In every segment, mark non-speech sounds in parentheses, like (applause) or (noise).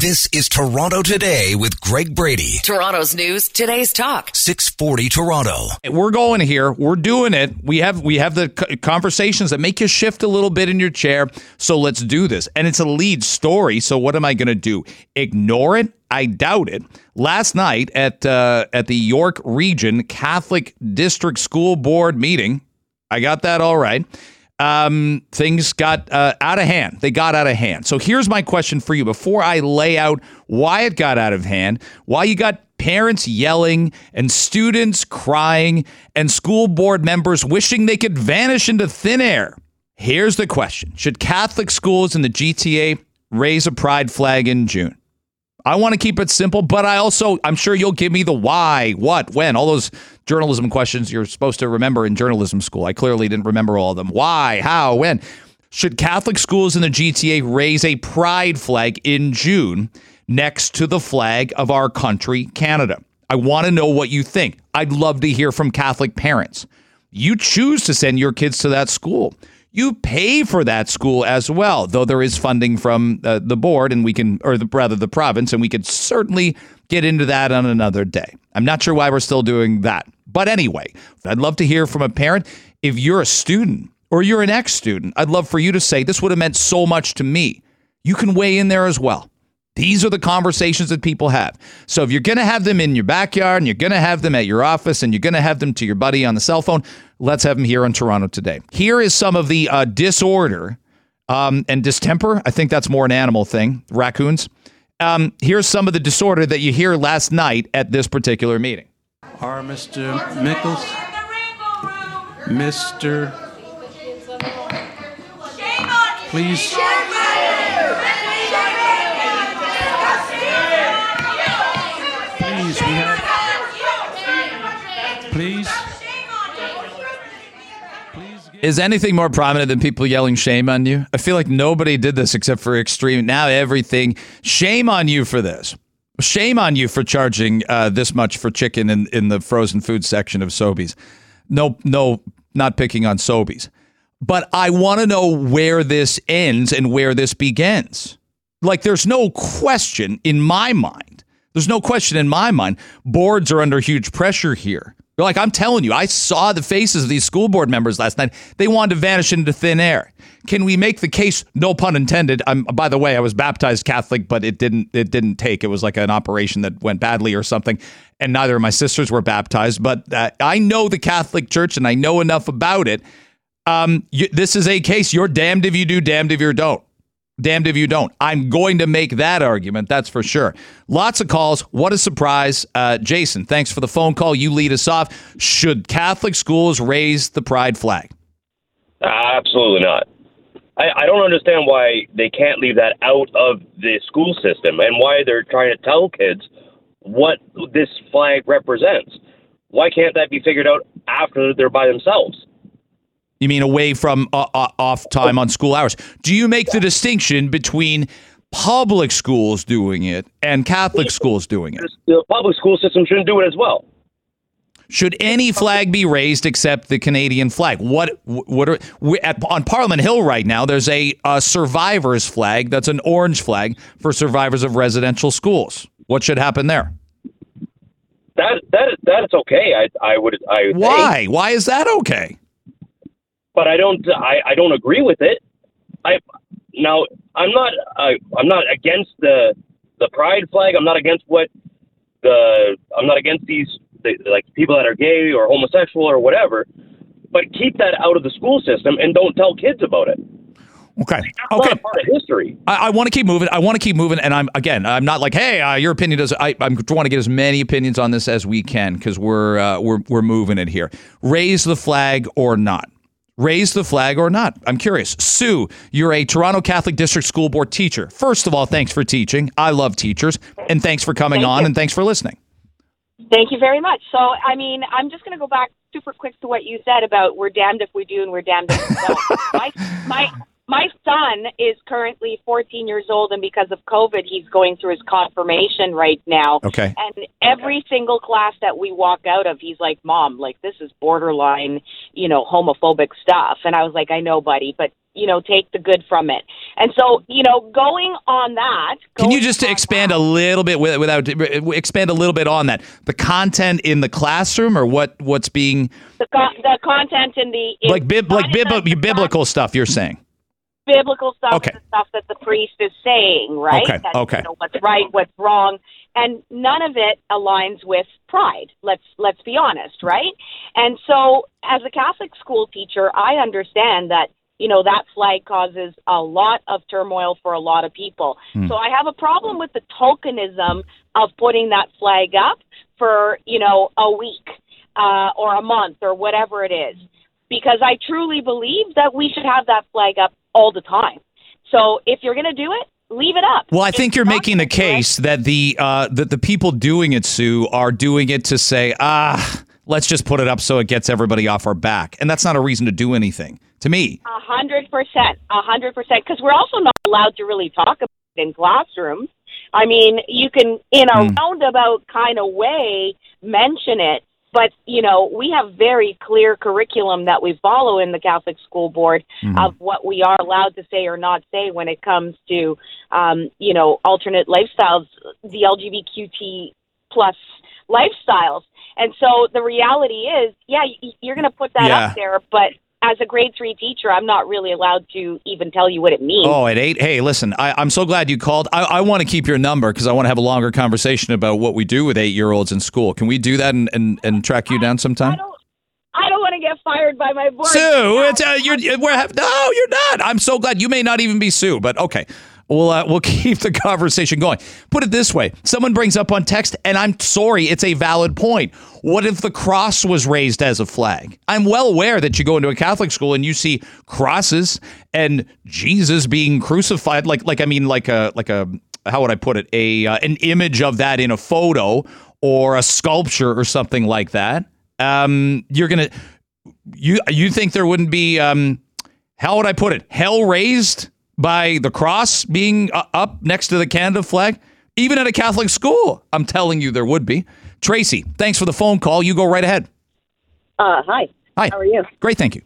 This is Toronto Today with Greg Brady. Toronto's news, today's talk. 640 Toronto. We're going here. We're doing it. We have we have the conversations that make you shift a little bit in your chair. So let's do this. And it's a lead story. So what am I going to do? Ignore it? I doubt it. Last night at uh, at the York Region Catholic District School Board meeting, I got that all right um, things got uh, out of hand. They got out of hand. So here's my question for you before I lay out why it got out of hand, why you got parents yelling and students crying and school board members wishing they could vanish into thin air. Here's the question Should Catholic schools in the GTA raise a pride flag in June? I want to keep it simple, but I also, I'm sure you'll give me the why, what, when, all those journalism questions you're supposed to remember in journalism school. I clearly didn't remember all of them. Why, how, when. Should Catholic schools in the GTA raise a pride flag in June next to the flag of our country, Canada? I want to know what you think. I'd love to hear from Catholic parents. You choose to send your kids to that school you pay for that school as well, though there is funding from uh, the board and we can, or the, rather the province, and we could certainly get into that on another day. I'm not sure why we're still doing that. But anyway, I'd love to hear from a parent. If you're a student or you're an ex student, I'd love for you to say, This would have meant so much to me. You can weigh in there as well. These are the conversations that people have. So if you're going to have them in your backyard and you're going to have them at your office and you're going to have them to your buddy on the cell phone, let's have him here on Toronto today. Here is some of the uh, disorder um, and distemper. I think that's more an animal thing, raccoons. Um, here's some of the disorder that you hear last night at this particular meeting. Are Mr. Mickles, Mr. Please. Please, we have. Please. Is anything more prominent than people yelling shame on you? I feel like nobody did this except for extreme. Now everything, shame on you for this. Shame on you for charging uh, this much for chicken in, in the frozen food section of Sobeys. No, no, not picking on Sobeys. But I want to know where this ends and where this begins. Like, there's no question in my mind there's no question in my mind, boards are under huge pressure here. You're like, I'm telling you, I saw the faces of these school board members last night. They wanted to vanish into thin air. Can we make the case? No pun intended. I'm, by the way, I was baptized Catholic, but it didn't. It didn't take. It was like an operation that went badly or something. And neither of my sisters were baptized. But uh, I know the Catholic Church, and I know enough about it. Um, you, this is a case. You're damned if you do, damned if you don't. Damned if you don't. I'm going to make that argument, that's for sure. Lots of calls. What a surprise. Uh, Jason, thanks for the phone call. You lead us off. Should Catholic schools raise the pride flag? absolutely not. I, I don't understand why they can't leave that out of the school system and why they're trying to tell kids what this flag represents. Why can't that be figured out after they're by themselves? You mean away from uh, uh, off time on school hours? Do you make the distinction between public schools doing it and Catholic schools doing it? The public school system shouldn't do it as well. Should any flag be raised except the Canadian flag? What what are we, at, on Parliament Hill right now? There's a, a survivors flag that's an orange flag for survivors of residential schools. What should happen there? That that that's okay. I I would I would why think. why is that okay? But I don't I, I don't agree with it. I now I'm not I, I'm not against the the pride flag. I'm not against what the I'm not against these the, like people that are gay or homosexual or whatever. But keep that out of the school system and don't tell kids about it. Okay. Okay. part of history. I, I want to keep moving. I want to keep moving, and I'm again. I'm not like, hey, uh, your opinion does. I, I want to get as many opinions on this as we can because we're uh, we're we're moving it here. Raise the flag or not raise the flag or not? I'm curious. Sue, you're a Toronto Catholic District School Board teacher. First of all, thanks for teaching. I love teachers. And thanks for coming Thank on you. and thanks for listening. Thank you very much. So, I mean, I'm just going to go back super quick to what you said about we're damned if we do and we're damned if we don't. (laughs) my, my, my son is currently 14 years old, and because of COVID, he's going through his confirmation right now. Okay. And every single class that we walk out of, he's like, "Mom, like this is borderline, you know, homophobic stuff." And I was like, "I know, buddy, but you know, take the good from it. And so, you know, going on that. Can you just on expand that- a little bit without expand a little bit on that? The content in the classroom, or what? What's being the, co- the content in the in- like bib, like bib, in the- biblical stuff? You're saying? Biblical stuff, Okay. the stuff that the priest is saying, right? Okay, That, okay. You know, what's right, what's wrong, and none of it aligns with pride. Let's let's be honest, right? And so, as a Catholic school teacher, I understand that you know that flag causes a lot of turmoil for a lot of people. So I have a problem with the tokenism of putting that flag up for you know a week uh, or a month or whatever it is because I truly believe that we should have that flag up all the time. So if you're going to do it, leave it up. Well, I think you're making the case that the uh, that the people doing it, Sue, are doing it to say, ah, let's just put it up so it gets everybody off our back, and that's not a reason to do anything. To me, A hundred percent, a hundred percent. Because we're also not allowed to really talk about it in classrooms. I mean, you can, in a roundabout kind of way, mention it, but you know, we have very clear curriculum that we follow in the Catholic School Board of what we are allowed to say or not say when it comes to, um, you know, alternate lifestyles, the LGBTQT plus lifestyles. And so the reality is, yeah, you're going to put that Yeah. up there, but as a grade three teacher, I'm not really allowed to even tell you what it means. oh, at eight. Hey, listen, I, I'm so glad you called. I, I want to keep your number because I want to have a longer conversation about what we do with eight year olds in school. Can we do that and, and, and track you down I sometime? don't. I don't want to get fired by my board. Sue, it's uh, you're we're no, you're not. I'm so glad you may not even be Sue, but okay. We'll uh, we'll (laughs) keep the conversation going. Put it this way: someone brings up on text, and I'm sorry, it's a valid point. What if the cross was raised as a flag? I'm well aware that you go into a Catholic school and you see crosses and Jesus being crucified, like like I mean, like a like a how would I put it? A uh, an image of that in a photo or a sculpture or something like that. Um, you're gonna you you think there wouldn't be um how would I put it hell raised by the cross being uh, up next to the Canada flag even at a Catholic school I'm telling you there would be Tracy thanks for the phone call you go right ahead Uh, hi. hi How are you? great thank you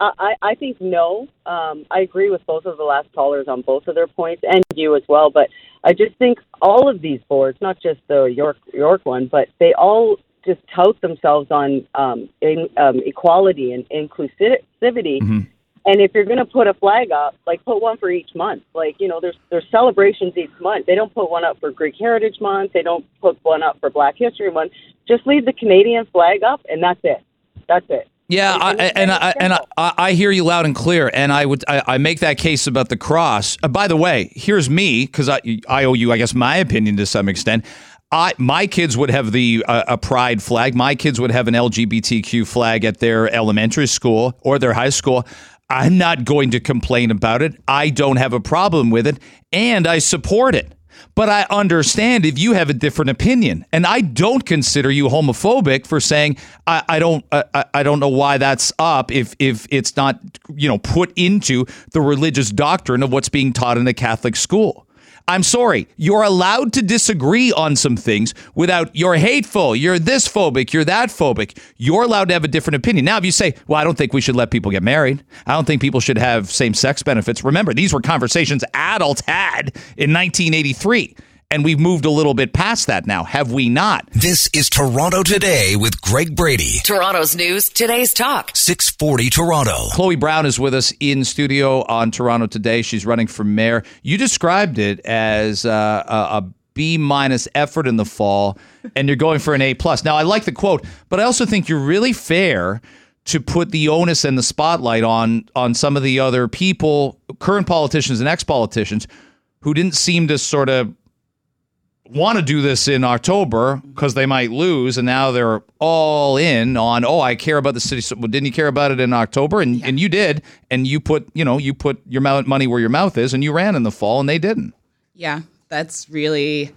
Uh, I, I think no. Um, I agree with both of the last callers on both of their points, and you as well. But I just think all of these boards, not just the York York one, but they all just tout themselves on um, in, um, equality and inclusivity. And if you're going to put a flag up, like put one for each month. Like you know, there's there's celebrations each month. They don't put one up for Greek Heritage Month. They don't put one up for Black History Month. Just leave the Canadian flag up, and that's it. That's it. Yeah, I, And it's and very I, and I. I I hear you loud and clear, and I would I, I make that case about the cross. Uh, by the way, here's me because I I owe you I guess my opinion to some extent. I my kids would have the uh, a pride flag. My kids would have an LGBTQ flag at their elementary school or their high school. I'm not going to complain about it. I don't have a problem with it, and I support it. But I understand if you have a different opinion, and I don't consider you homophobic for saying I, I don't I, I- don't know why that's up if if it's not you know put into the religious doctrine of what's being taught in a Catholic school. I'm sorry, you're allowed to disagree on some things without you're hateful, you're this phobic, you're that phobic. You're allowed to have a different opinion. Now, if you say, well, I don't think we should let people get married, I don't think people should have same sex benefits. Remember, these were conversations adults had in 1983, and we've moved a little bit past that now, have we not? This is Toronto Today with Greg Brady. Toronto's news, today's talk. 640 Toronto. Chloe Brown is with us in studio on Toronto today. She's running for mayor. You described it as uh, a, a B minus effort in the fall, and you're going for an A plus. Now, I like the quote, but I also think you're really fair to put the onus and the spotlight on on some of the other people, current politicians and ex politicians, who didn't seem to sort of want to do this in October because they might lose, and now they're all in on. Oh, I care about the city. So, well, didn't you care about it in October? And and you did, and you put you know you put your money where your mouth is, and you ran in the fall, and they didn't. Yeah, that's really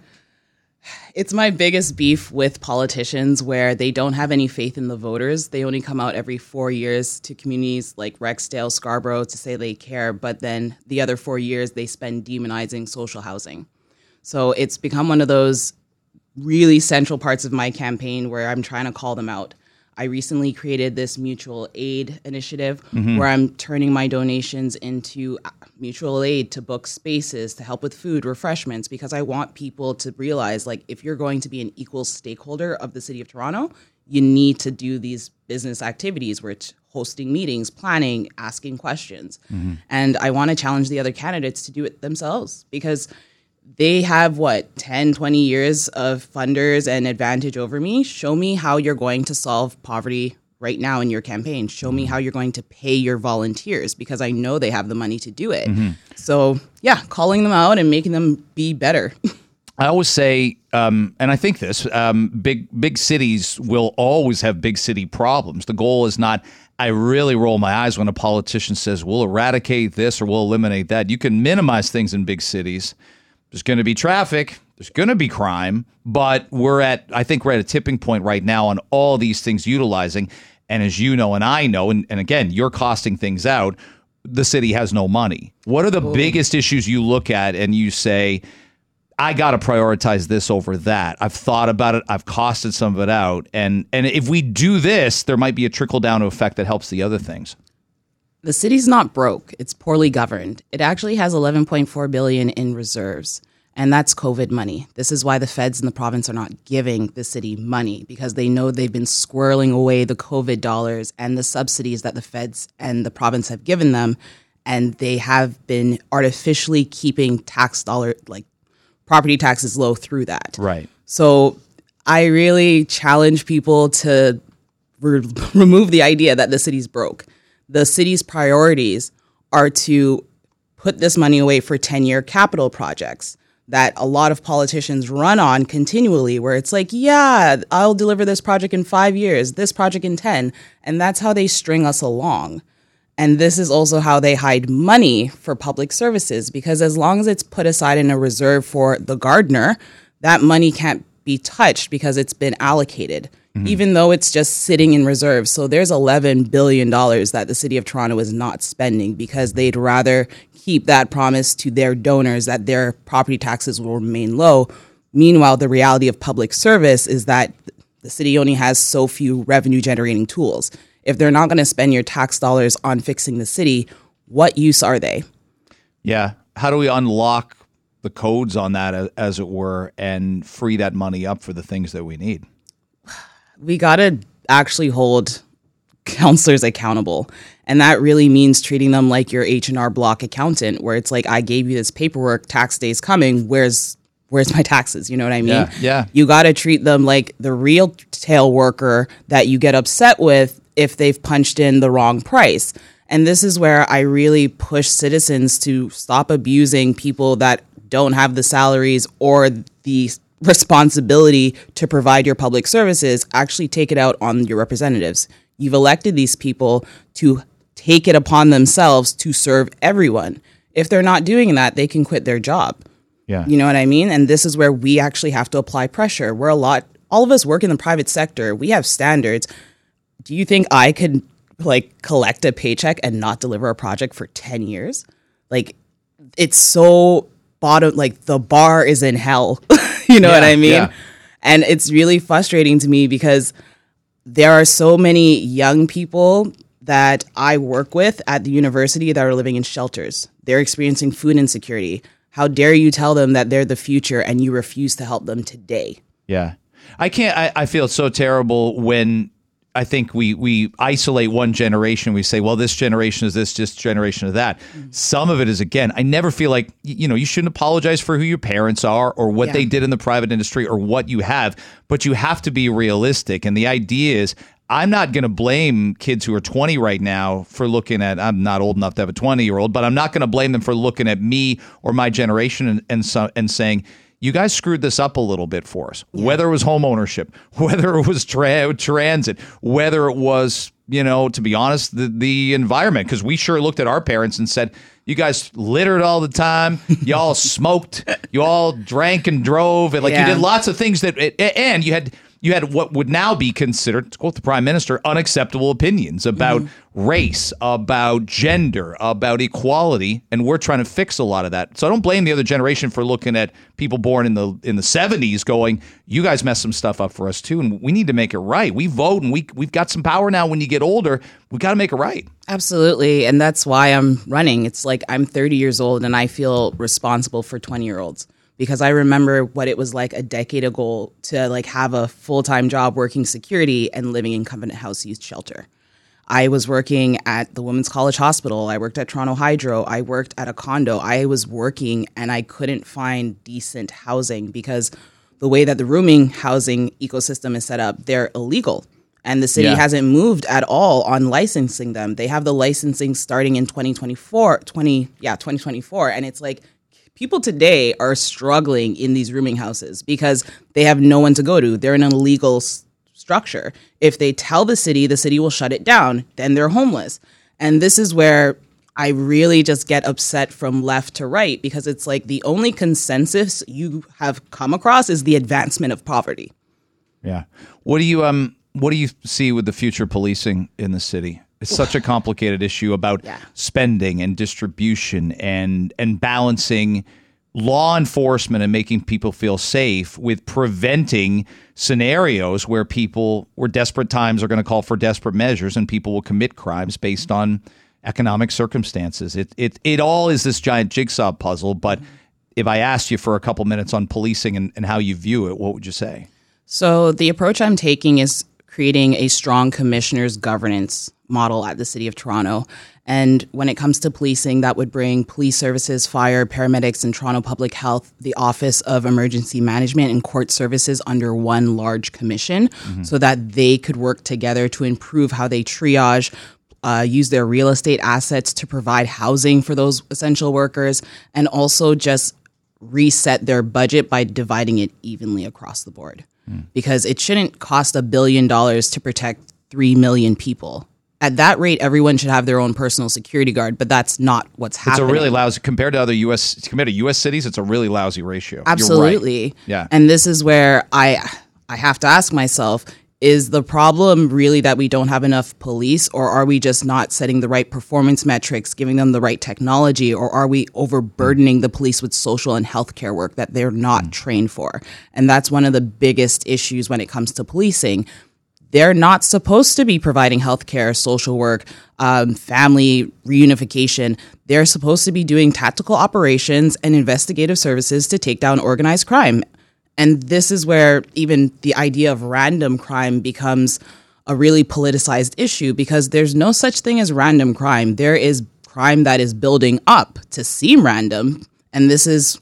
it's my biggest beef with politicians where they don't have any faith in the voters. They only come out every 4 years to communities like Rexdale, Scarborough to say they care, but then the other 4 years they spend demonizing social housing. So it's become one of those really central parts of my campaign where I'm trying to call them out. I recently created this mutual aid initiative Mm-hmm. where I'm turning my donations into uh, mutual aid to book spaces to help with food, refreshments, because I want people to realize like if you're going to be an equal stakeholder of the city of Toronto, you need to do these business activities where it's hosting meetings, planning, asking questions. And I want to challenge the other candidates to do it themselves because they have what 10 20 years of funders and advantage over me show me how you're going to solve poverty right now in your campaign show me how you're going to pay your volunteers because i know they have the money to do it so yeah calling them out and making them be better (laughs) I always say, um, and I think this: um, big big cities will always have big city problems. The goal is not. I really roll my eyes when a politician says we'll eradicate this or we'll eliminate that. You can minimize things in big cities. There's going to be traffic. There's going to be crime, but we're at. I think we're at a tipping point right now on all these things utilizing. And as you know, and I know, and, and again, you're costing things out. The city has no money. What are the biggest issues you look at and you say? I got to prioritize this over that. I've thought about it. I've costed some of it out, and and if we do this, there might be a trickle down effect that helps the other things. The city's not broke it's poorly governed it actually has 11.4 billion in reserves and that's covid money this is why the feds in the province are not giving the city money because they know they've been squirreling away the covid dollars and the subsidies that the feds and the province have given them and they have been artificially keeping tax dollar like property taxes low through that Right. so I really challenge people to re- (laughs) remove the idea that the city's broke. The city's priorities are to put this money away for 10 year capital projects that a lot of politicians run on continually, where it's like, yeah, I'll deliver this project in five years, this project in 10. And that's how they string us along. And this is also how they hide money for public services because as long as it's put aside in a reserve for the gardener, that money can't be touched because it's been allocated, Mm-hmm. even though it's just sitting in reserve. So there's $11 billion that the city of Toronto is not spending because they'd rather keep that promise to their donors that their property taxes will remain low. Meanwhile, the reality of public service is that the city only has so few revenue generating tools. If they're not going to spend your tax dollars on fixing the city, what use are they? Yeah. How do we unlock the codes on that, as it were, and free that money up for the things that we need? We got to actually hold councillors accountable. And that really means treating them like your h&r block accountant where it's like i gave you this paperwork tax day's coming where's where's my taxes? You know what i mean? Yeah, yeah. you got to treat them like the real tail worker that you get upset with if they've punched in the wrong price. And this is where i really push citizens to stop abusing people that don't have the salaries or the responsibility to provide your public services, actually take it out on your representatives. You've elected these people to take it upon themselves to serve everyone. If they're not doing that, they can quit their job. Yeah. You know what I mean? And this is where we actually have to apply pressure. We're a lot, all of us work in the private sector. We have standards. Do you think I could like collect a paycheck and not deliver a project for 10 years? Like, it's so bottom, like the bar is in hell. (laughs) you know what I mean? yeah. And it's really frustrating to me because there are so many young people that I work with at the university that are living in shelters. They're experiencing food insecurity. How dare you tell them that they're the future and you refuse to help them today? Yeah. I can't I, I feel so terrible when I think we we isolate one generation. We say, well, this generation is this, this generation is that. Mm-hmm. Some of it is again. I never feel like you know you shouldn't apologize for who your parents are or what Yeah. they did in the private industry or what you have, but you have to be realistic. And the idea is, I'm not going to blame kids who are 20 right now for looking at. I'm not old enough to have a 20 year old, but I'm not going to blame them for looking at me or my generation and and, so, and saying you guys screwed this up a little bit for us. Whether it was home ownership, (laughs) whether it was tra- transit, whether it was, you know, to be honest, the, the environment, because we sure looked at our parents and said, you guys littered all the time. (laughs) Y'all smoked. You all drank and drove. And like Yeah. you did lots of things that, and you had, you had what would now be considered, to quote the prime minister, unacceptable opinions about mm-hmm. race, about gender, about equality, and we're trying to fix a lot of that. So I don't blame the other generation for looking at people born in the in the 70s going, "You guys messed some stuff up for us too, and we need to make it right. We vote and we we've got some power now when you get older. We got to make it right." Absolutely. And that's why I'm running. It's like I'm 30 years old and I feel responsible for 20 year olds because I remember what it was like a decade ago to like have a full-time job working security and living in Covenant House Youth Shelter. I was working at the Women's College Hospital. I worked at Toronto Hydro. I worked at a condo. I was working and I couldn't find decent housing because the way that the rooming housing ecosystem is set up, they're illegal. And the city Yeah. hasn't moved at all on licensing them. They have the licensing starting in 2024, 20, yeah, 2024. And it's like people today are struggling in these rooming houses because they have no one to go to. They're in an illegal s- structure. If they tell the city, the city will shut it down. Then they're homeless. And this is where I really just get upset from left to right because it's like the only consensus you have come across is the advancement of poverty. Yeah. What do you um what do you see with the future policing in the city? It's such a complicated issue about Yeah. spending and distribution and and balancing law enforcement and making people feel safe with preventing scenarios where people where desperate times are going to call for desperate measures and people will commit crimes based on economic circumstances. It it it all is this giant jigsaw puzzle, but mm-hmm. if I asked you for a couple minutes on policing and, and how you view it, what would you say? So the approach I'm taking is creating a strong commissioner's governance model at the City of Toronto. And when it comes to policing, that would bring police services, fire, paramedics, and Toronto Public Health, the Office of Emergency Management, and court services under one large commission so that they could work together to improve how they triage. Uh, use their real estate assets to provide housing for those essential workers and also just reset their budget by dividing it evenly across the board because it shouldn't cost a billion dollars to protect 3 million people. At that rate, everyone should have their own personal security guard, but that's not what's happening. It's a really lousy compared to other U.S. compared to U.S. cities. It's a really lousy ratio. You're right. Absolutely. Yeah. And this is where I I have to ask myself is the problem really that we don't have enough police or are we just not setting the right performance metrics, giving them the right technology or are we overburdening the police with social and healthcare work that they're not trained for? And that's one of the biggest issues when it comes to policing they're not supposed to be providing healthcare, social work, um, family reunification. They're supposed to be doing tactical operations and investigative services to take down organized crime. And this is where even the idea of random crime becomes a really politicized issue because there's no such thing as random crime. There is crime that is building up to seem random. And this is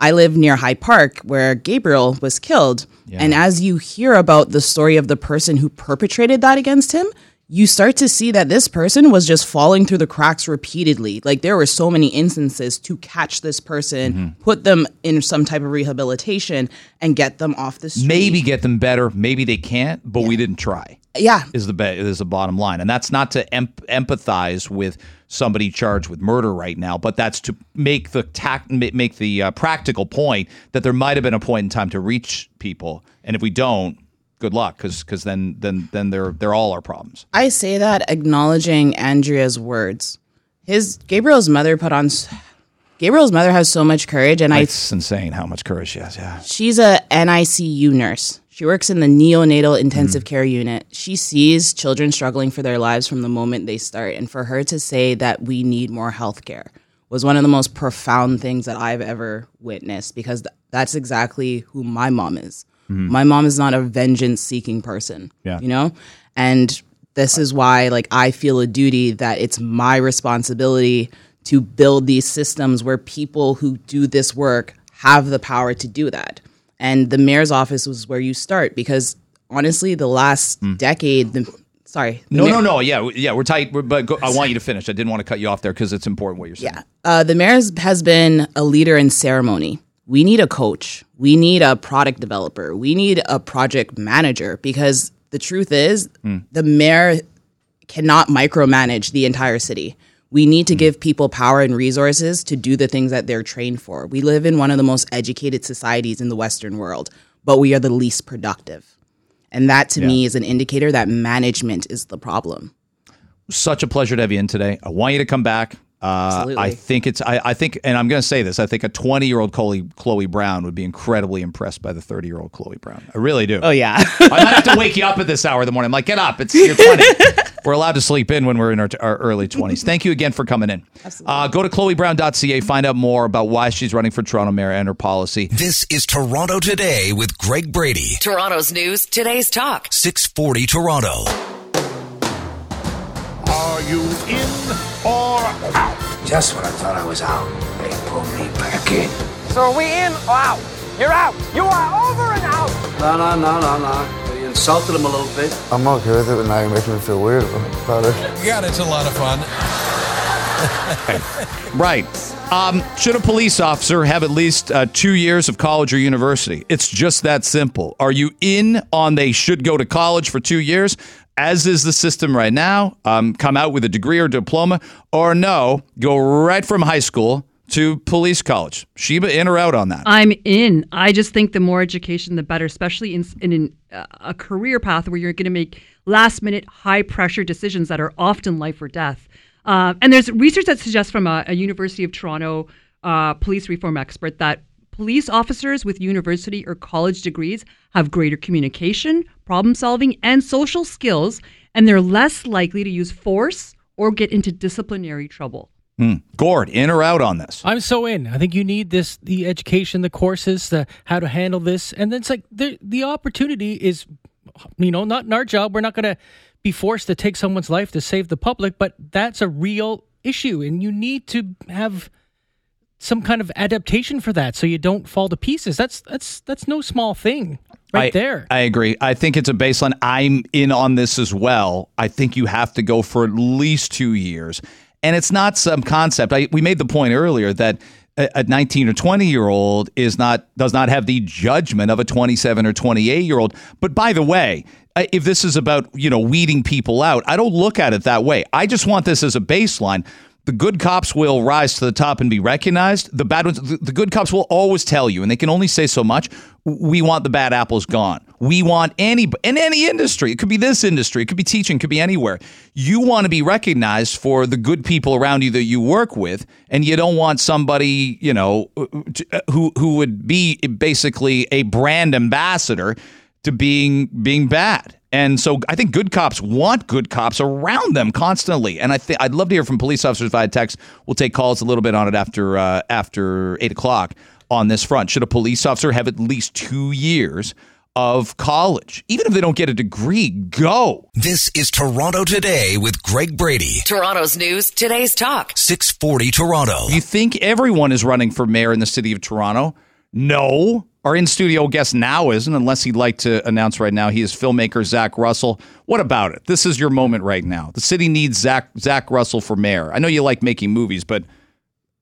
I live near Hyde Park where Gabriel was killed. And as you hear about the story of the person who perpetrated that against him, you start to see that this person was just falling through the cracks repeatedly. Like there were so many instances to catch this person, put them in some type of rehabilitation, and get them off the street. Maybe get them better. Maybe they can't, but we didn't try. Yeah. Is the be- is the bottom line, and that's not to em- empathize with somebody charged with murder right now, but that's to make the tac- make the uh, practical point that there might have been a point in time to reach people, and if we don't, good luck, because because then then then they're they're all our problems. I say that acknowledging Andrea's words. His Gabriel's mother put on. Gabriel's mother has so much courage, and I It's insane how much courage she has. Yeah. She's a NICU nurse. She works in the neonatal intensive mm-hmm. care unit. She sees children struggling for their lives from the moment they start. And for her to say that we need more health care was one of the most profound things that I've ever witnessed because th- that's exactly who my mom is. My mom is not a vengeance seeking person. Yeah. You know? And this is why like I feel a duty that it's my responsibility to build these systems where people who do this work have the power to do that. And the mayor's office was where you start because honestly, the last decade, the, sorry, the No, mayor- no, no. Yeah, yeah. We're tight, we're- but go, I want you to finish. I didn't want to cut you off there because it's important what you're saying. Yeah. Uh, the mayor has been a leader in ceremony. We need a coach. We need a product developer. We need a project manager because the truth is, hmm. the mayor cannot micromanage the entire city. We need to hmm. give people power and resources to do the things that they're trained for. We live in one of the most educated societies in the Western world, but we are the least productive. And that to me is an indicator that management is the problem. Such a pleasure to have you in today. I want you to come back. Uh, Absolutely. I think it's. I, I think, and I'm going to say this. I think a 20 year old Chloe, Chloe Brown would be incredibly impressed by the 30 year old Chloe Brown. I really do. Oh yeah. (laughs) I might have to wake you up at this hour of the morning. I'm like, get up. It's you're 20. (laughs) we're allowed to sleep in when we're in our, our early 20s. Thank you again for coming in. Absolutely. Uh, go to chloebrown.ca. Find out more about why she's running for Toronto mayor and her policy. This is Toronto Today with Greg Brady. Toronto's news, today's talk. 640 Toronto. Are you in or out? Just when I thought I was out, they pulled me back in. So are we in or out? You're out. You are over and out. No, no, no, no, no. You insulted him a little bit. I'm okay with it, but now you're making me feel weird about it. God, it's a lot of fun. (laughs) Right. Um, should a police officer have at least uh, two years of college or university? It's just that simple. Are you in on they should go to college for two years, as is the system right now? Um, come out with a degree or diploma, or no, go right from high school to police college. Sheba, in or out on that? I'm in. I just think the more education, the better, especially in in uh, a career path where you're going to make last minute, high pressure decisions that are often life or death. Uh, and there's research that suggests from a, a University of Toronto uh, police reform expert that police officers with university or college degrees have greater communication, problem solving, and social skills, and they're less likely to use force or get into disciplinary trouble. Hmm. Gord, in or out on this? I'm so in. I think you need this the education, the courses, the how to handle this, and then it's like the the opportunity is, you know, not in our job. We're not going to be forced to take someone's life to save the public, but that's a real issue, and you need to have some kind of adaptation for that, so you don't fall to pieces. That's that's that's no small thing, right I, there. I agree. I think it's a baseline. I'm in on this as well. I think you have to go for at least two years. And it's not some concept. I, we made the point earlier that a, a 19 or 20 year old is not does not have the judgment of a 27 or 28 year old. But by the way, if this is about you know weeding people out, I don't look at it that way. I just want this as a baseline. The good cops will rise to the top and be recognized. The bad ones, the, the good cops will always tell you, and they can only say so much. We want the bad apples gone. We want any in any industry. It could be this industry. It could be teaching. It could be anywhere. You want to be recognized for the good people around you that you work with, and you don't want somebody you know uh, who who would be basically a brand ambassador to being being bad. And so I think good cops want good cops around them constantly. And I think I'd love to hear from police officers via text. We'll take calls a little bit on it after uh, after eight o'clock on this front. Should a police officer have at least two years of college, even if they don't get a degree? Go. This is Toronto Today with Greg Brady. Toronto's news, today's talk. 640 Toronto. You think everyone is running for mayor in the city of Toronto? No. Our in studio guest now isn't, unless he'd like to announce right now. He is filmmaker Zack Russell. What about it? This is your moment right now. The city needs Zack Zack Russell for mayor. I know you like making movies, but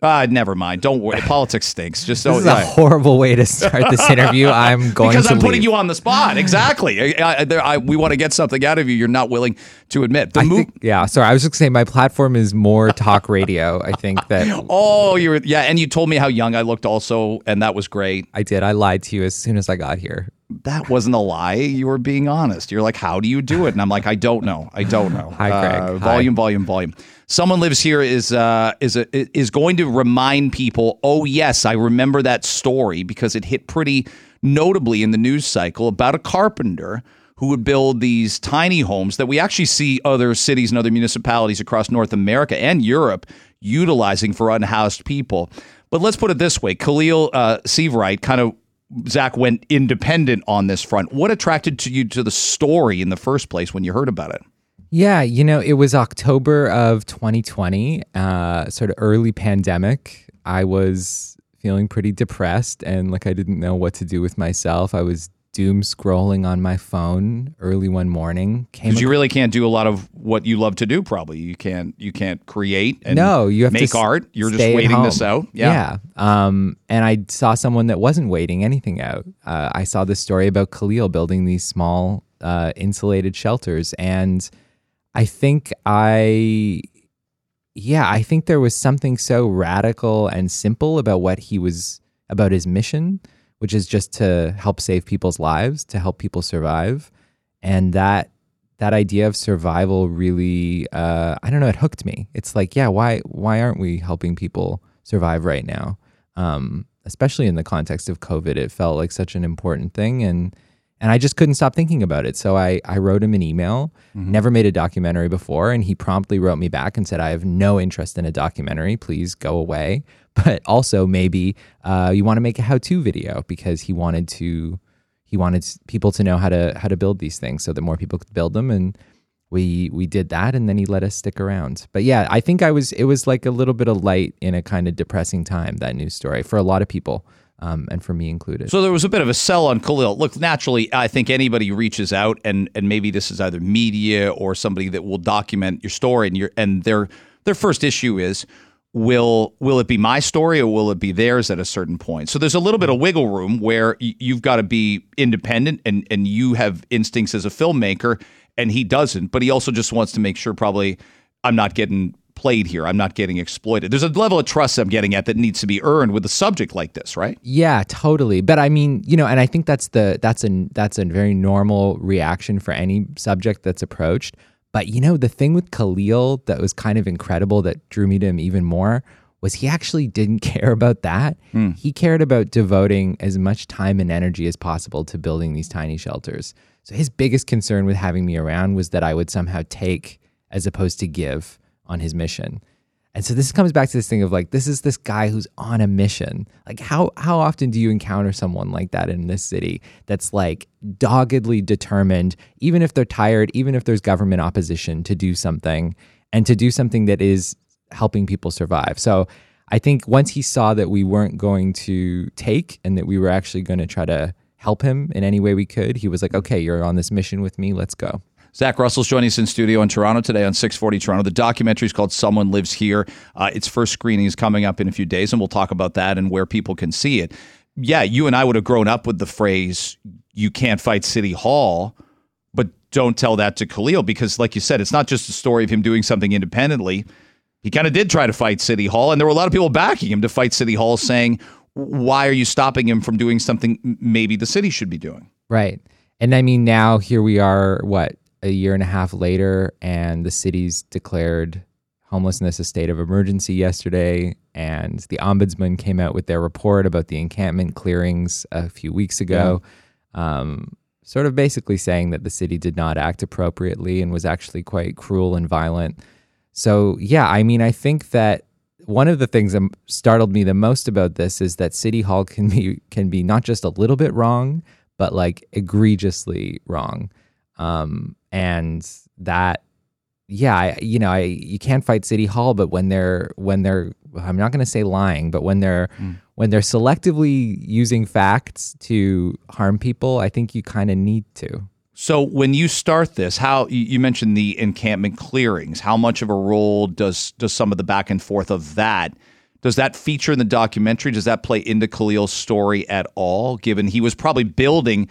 uh, never mind. Don't worry. (laughs) Politics stinks. Just This don't. is a horrible way to start this (laughs) interview. I'm going because to I'm putting leave. you on the spot. Exactly. I, I, there, I, we want to get something out of you. You're not willing to admit. The I mo- think, yeah, sorry. I was just gonna my platform is more talk radio. I think that (laughs) Oh, you were yeah, and you told me how young I looked also, and that was great. I did. I lied to you as soon as I got here. That wasn't a lie. You were being honest. You're like, how do you do it? And I'm like, I don't know. I don't know. Hi, Greg. Uh, Hi. volume, volume, volume. Someone lives here is uh, is a, is going to remind people. Oh yes, I remember that story because it hit pretty notably in the news cycle about a carpenter who would build these tiny homes that we actually see other cities and other municipalities across North America and Europe utilizing for unhoused people. But let's put it this way: Khaleel uh, kind of Zack went independent on this front. What attracted to you to the story in the first place when you heard about it? Yeah, you know, it was October of 2020, uh, sort of early pandemic. I was feeling pretty depressed and like I didn't know what to do with myself. I was doom scrolling on my phone early one morning. Because you really can't do a lot of what you love to do. Probably you can't. You can't create. And no, you have make to art. You're just waiting this out. Yeah. Yeah. Um, and I saw someone that wasn't waiting anything out. Uh, I saw this story about Khaleel building these small uh, insulated shelters, and I think I, yeah, I think there was something so radical and simple about what he was about his mission, which is just to help save people's lives, to help people survive. and that that idea of survival really uh, I don't know it hooked me. It's like yeah why why aren't we helping people survive right now? Um, especially in the context of COVID, it felt like such an important thing and and I just couldn't stop thinking about it. So I, I wrote him an email, never made a documentary before, and he promptly wrote me back and said, I have no interest in a documentary. Please go away. (laughs) But also maybe uh, you want to make a how-to video because he wanted to he wanted people to know how to how to build these things so that more people could build them and we we did that and then he let us stick around. But yeah, I think I was it was like a little bit of light in a kind of depressing time that news story for a lot of people. Um, and for me included. So there was a bit of a sell on Khaleel. Look, naturally, I think anybody reaches out and and maybe this is either media or somebody that will document your story and your and their their first issue is will will it be my story or will it be theirs at a certain point? So there's a little bit of wiggle room where y- you've got to be independent and and you have instincts as a filmmaker and he doesn't, but he also just wants to make sure probably I'm not getting played here. I'm not getting exploited. There's a level of trust I'm getting at that needs to be earned with a subject like this, right? Yeah, totally. But I mean, you know, and I think that's the that's a that's a very normal reaction for any subject that's approached. But you know, the thing with Khaleel that was kind of incredible that drew me to him even more was he actually didn't (laughs) care about that. Hmm. He cared about devoting as much time and energy as possible to building these tiny shelters. So his biggest concern with having me around was that I would somehow take as opposed to give on his mission. And so this comes back to this thing of like this is this guy who's on a mission. Like how how often do you encounter someone like that in this city that's like doggedly determined even if they're tired, even if there's government opposition to do something and to do something that is helping people survive. So I think once he saw that we weren't going to take and that we were actually going to try to help him in any way we could, he was like, "Okay, you're on this mission with me. Let's go." Zack Russell's joining us in studio in Toronto today on 640 Toronto. The documentary is called Someone Lives Here. Uh, its first screening is coming up in a few days, and we'll talk about that and where people can see it. Yeah, you and I would have grown up with the phrase, you can't fight City Hall, but don't tell that to Khaleel because, like you said, it's not just a story of him doing something independently. He kind of did try to fight City Hall, and there were a lot of people backing him to fight City Hall, saying, why are you stopping him from doing something maybe the city should be doing? Right. And I mean, now here we are, what, a year and a half later, and the city's declared homelessness a state of emergency yesterday. And the ombudsman came out with their report about the encampment clearings a few weeks ago, um, sort of basically saying that the city did not act appropriately and was actually quite cruel and violent. So, yeah, I mean, I think that one of the things that startled me the most about this is that City Hall can be can be not just a little bit wrong, but like egregiously wrong, um, and that yeah, I, you know, I you can't fight City Hall, but when they're when they're I'm not going to say lying, but when they're when they're selectively using facts to harm people, I think you kind of need to. So when you start this, how you mentioned the encampment clearings, how much of a role does does some of the back and forth of that does that feature in the documentary? Does that play into Khaleel's story at all? Given he was probably building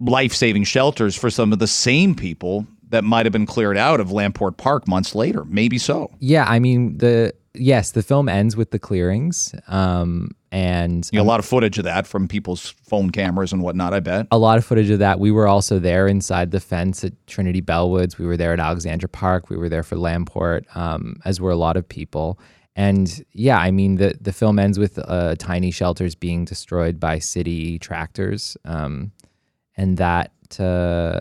life saving shelters for some of the same people that might have been cleared out of Lamport Park months later. Maybe so. Yeah, I mean the yes, the film ends with the clearings, um, and a lot of footage of that from people's phone cameras and whatnot, I bet. a lot of footage of that. We were also there inside the fence at Trinity Bellwoods. We were there at Alexandra Park. We were there for Lamport, um, as were a lot of people. And yeah, I mean the the film ends with uh, tiny shelters being destroyed by city tractors, um, and that uh,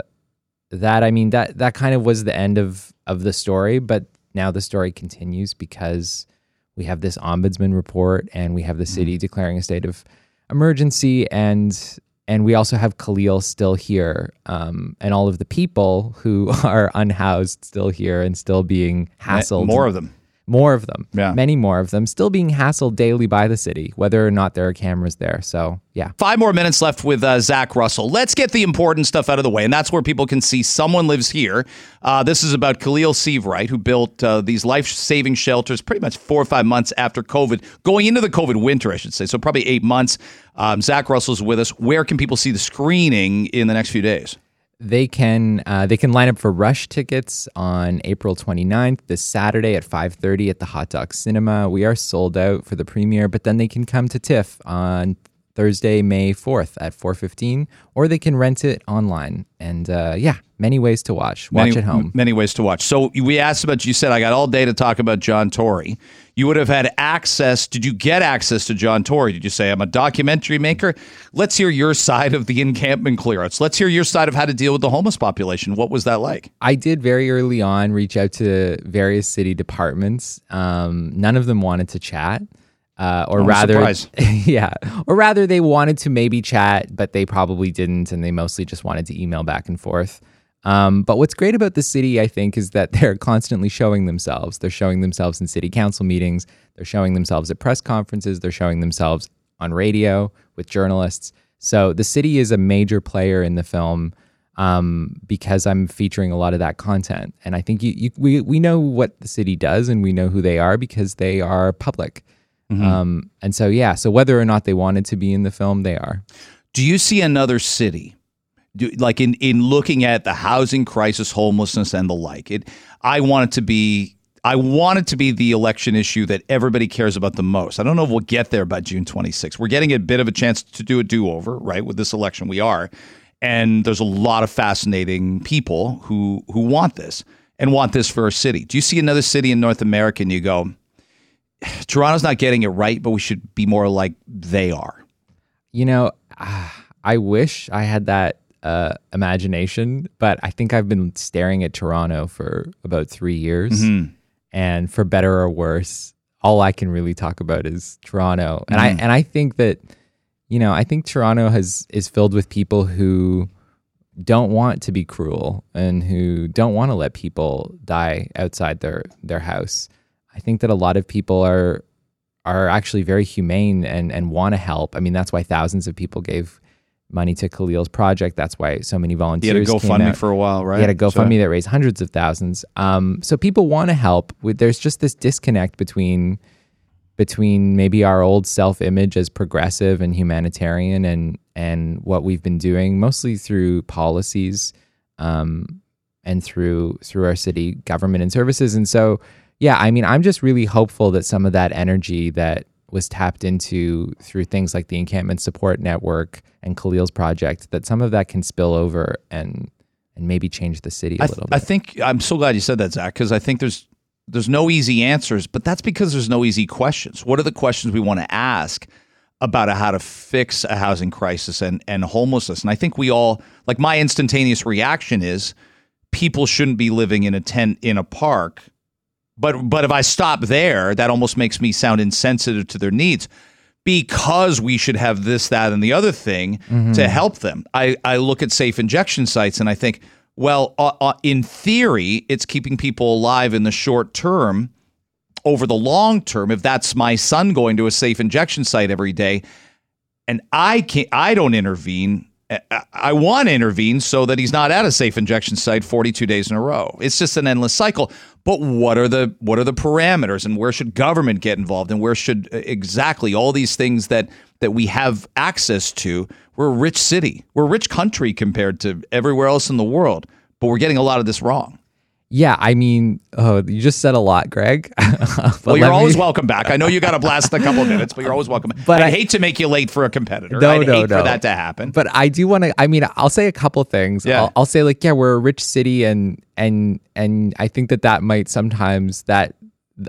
that I mean that that kind of was the end of of the story. But now the story continues because we have this ombudsman report and we have the city declaring a state of emergency and and we also have Khaleel still here um, and all of the people who (laughs) are unhoused still here and still being hassled more of them. More of them Yeah. many more of them still being hassled daily by the city whether or not there are cameras there so yeah Five more minutes left with uh, Zack Russell. Let's get the important stuff out of the way, and that's where people can see someone lives here. Uh, this is about Khaleel Seivwright, who built uh, these life-saving shelters pretty much four or five months after COVID, going into the COVID winter, I should say. So probably eight months. Um, Zack Russell's with us. Where can people see the screening in the next few days? They can uh, they can line up for rush tickets on april 29th this saturday at 5.30 at the Hot Docs cinema. We are sold out for the premiere but then they can come to tiff on Thursday, May 4th at 4:15, or they can rent it online. And uh, yeah, many ways to watch. Watch many, at home. Many ways to watch. So we asked about. You said I got all day to talk about John Tory. You would have had access. Did you get access to John Tory? Did you say I'm a documentary maker? Let's hear your side of the encampment clearance. Let's hear your side of how to deal with the homeless population. What was that like? I did very early on reach out to various city departments. Um, none of them wanted to chat. Uh, or I'm rather, (laughs) yeah, or rather, they wanted to maybe chat, but they probably didn't, and they mostly just wanted to email back and forth. Um, but what's great about the city, I think, is that (laughs) they're constantly showing themselves. They're showing themselves in city council meetings. They're showing themselves at press conferences. They're showing themselves on radio with journalists. So the city is a major player in the film um, because I'm featuring a lot of that content. And I think you, you, we, we know what the city does and we know who they are because they are public. Mhm. Um, and so, yeah, so whether or not they wanted to be in the film, they are. Do you see another city, do, like in in looking at the housing crisis, homelessness, and the like? It, I want it to be. I want it to be the election issue that everybody cares about the most. I don't know if we'll get there by June 26th. We're getting a bit of a chance to do a do over, right? With this election, we are, and there's a lot of fascinating people who who want this and want this for a city. Do you see another city in North America and you go, Toronto's not getting it right, but we should be more like they are? You know, ah, I wish I had that uh, imagination, but I think I've been staring at Toronto for about three years. Mhm. And for better or worse, all I can really talk about is Toronto. And I Mhm. and I think that, you know, I think Toronto has is filled with people who don't want to be cruel and who don't want to let people die outside their their house. I think that a lot of people are are actually very humane and and want to help. I mean, that's why thousands of people gave money to Khaleel's project. That's why so many volunteers. He had a GoFundMe for a while, right? He had a So- GoFundMe that raised hundreds of thousands. Um, so people want to help. With there's just this disconnect between between maybe our old self image as progressive and humanitarian and and what we've been doing mostly through policies um, and through through our city government and services. And so yeah, I mean, I'm just really hopeful that some of that energy that was tapped into through things like the Encampment Support Network and Khaleel's project, that some of that can spill over and and maybe change the city a I, little bit. I think I'm so glad you said that, Zack, because I think there's there's no easy answers, but that's because there's no easy questions. What are the questions we want to ask about how to fix a housing crisis and and homelessness? And I think we all like my instantaneous reaction is people shouldn't be living in a tent in a park. But but if I stop there, that almost makes me sound insensitive to their needs because we should have this, that, and the other thing Mhm. to help them. I, I look at safe injection sites and I think, well, uh, uh, in theory, it's keeping people alive in the short term. Over the long term, if that's my son going to a safe injection site every day, and I can't, I don't intervene. I- want to intervene so that he's not at a safe injection site 42 days in a row. It's just an endless cycle. But what are the what are the parameters and where should government get involved and where should uh, exactly all these things that that we have access to? We're a rich city. We're a rich country compared to everywhere else in the world, but we're getting a lot of this wrong. Yeah, I mean, oh, you just said a lot, Greg. (laughs) Well, you're always me- welcome back. I know you got to blast in a couple of minutes, but you're always welcome. (laughs) But But I, I- hate to make you late for a competitor. No, I'd no, hate no. for that to happen. But I do want to. I mean, I'll say a couple things. Yeah. I'll, I'll say like, yeah, we're a rich city, and and and I think that that might sometimes that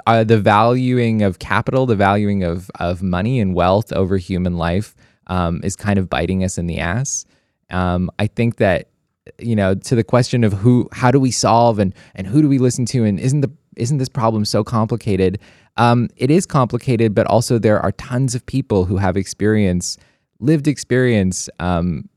uh, the valuing of capital, the valuing of of money and wealth over human life, um, is kind of biting us in the ass. Um, I think that you know to the question of who, how do we solve, and and who do we listen to, and isn't the isn't this problem so complicated? Um, it is complicated, but also there are tons of people who have experience, lived experience, um,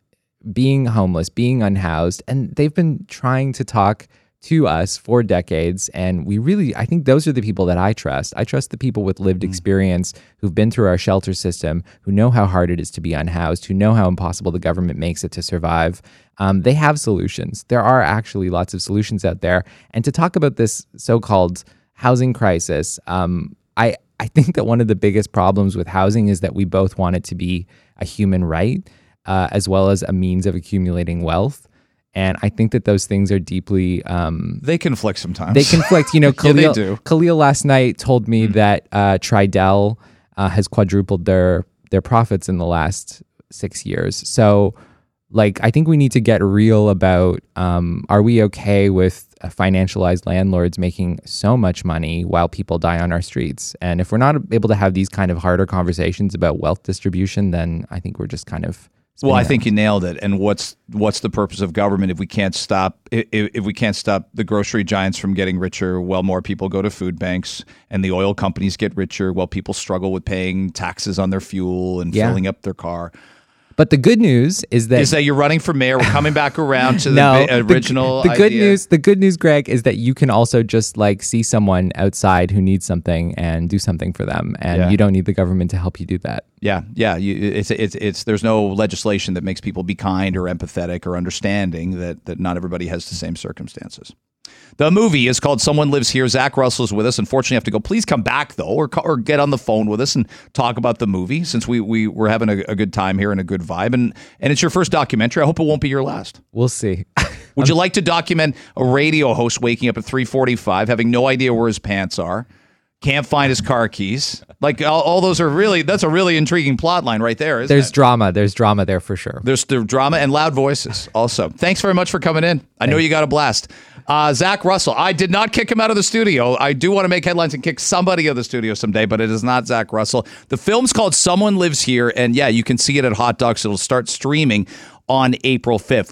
being homeless, being unhoused, and they've been trying to talk to us for decades. And we really, I think those are the people that I trust. I trust the people with lived experience who've been through our shelter system, who know how hard it is to be unhoused, who know how impossible the government makes it to survive. Um, they have solutions. There are actually lots of solutions out there. And to talk about this so called housing crisis, um, I, I think that one of the biggest problems with housing is that we both want it to be a human right uh, as well as a means of accumulating wealth. And I think that those things are deeply. Um, they conflict sometimes. They conflict. You know, (laughs) Yeah, Khaleel, they do. Khaleel last night told me that uh, Tridel uh, has quadrupled their their profits in the last six years. So, like, I think we need to get real about um, are we okay with financialized landlords making so much money while people die on our streets? And if we're not able to have these kind of harder conversations about wealth distribution, then I think we're just kind of Well, I think you nailed it. And what's what's the purpose of government if we can't stop if, if we can't stop the grocery giants from getting richer? Well, more people go to food banks, and the oil companies get richer while people struggle with paying taxes on their fuel and Yeah. filling up their car. But the good news is that Is that you're running for mayor? We're coming back around to (laughs) the no, bi- the- original. The, good news, the good news, Greg, is that you can also just like see someone outside who needs something and do something for them, and Yeah. you don't need the government to help you do that. Yeah, yeah. You, it's it's it's there's no legislation that makes people be kind or empathetic or understanding that that not everybody has the same circumstances. The movie is called Someone Lives Here. Zack Russell is with us. Unfortunately, I have to go. Please come back though, or or get on the phone with us and talk about the movie since we we we're having a, a good time here and a good vibe. And and it's your first documentary. I hope it won't be your last. We'll see. (laughs) Would you like to document a radio host waking up at 3:45, having no idea where his pants are, can't find his car keys? Like all, all those are really that's a really intriguing plot line right there. Isn't There's it? drama. There's drama there for sure. There's the drama and loud voices also. Thanks very much for coming in. I know you got a blast. Uh, Zack Russell, I did not kick him out of the studio. I do want to make headlines and kick somebody out of the studio someday, but it is not Zack Russell. The film's called Someone Lives Here, and yeah, you can see it at Hot Docs. It'll start streaming on April 5th.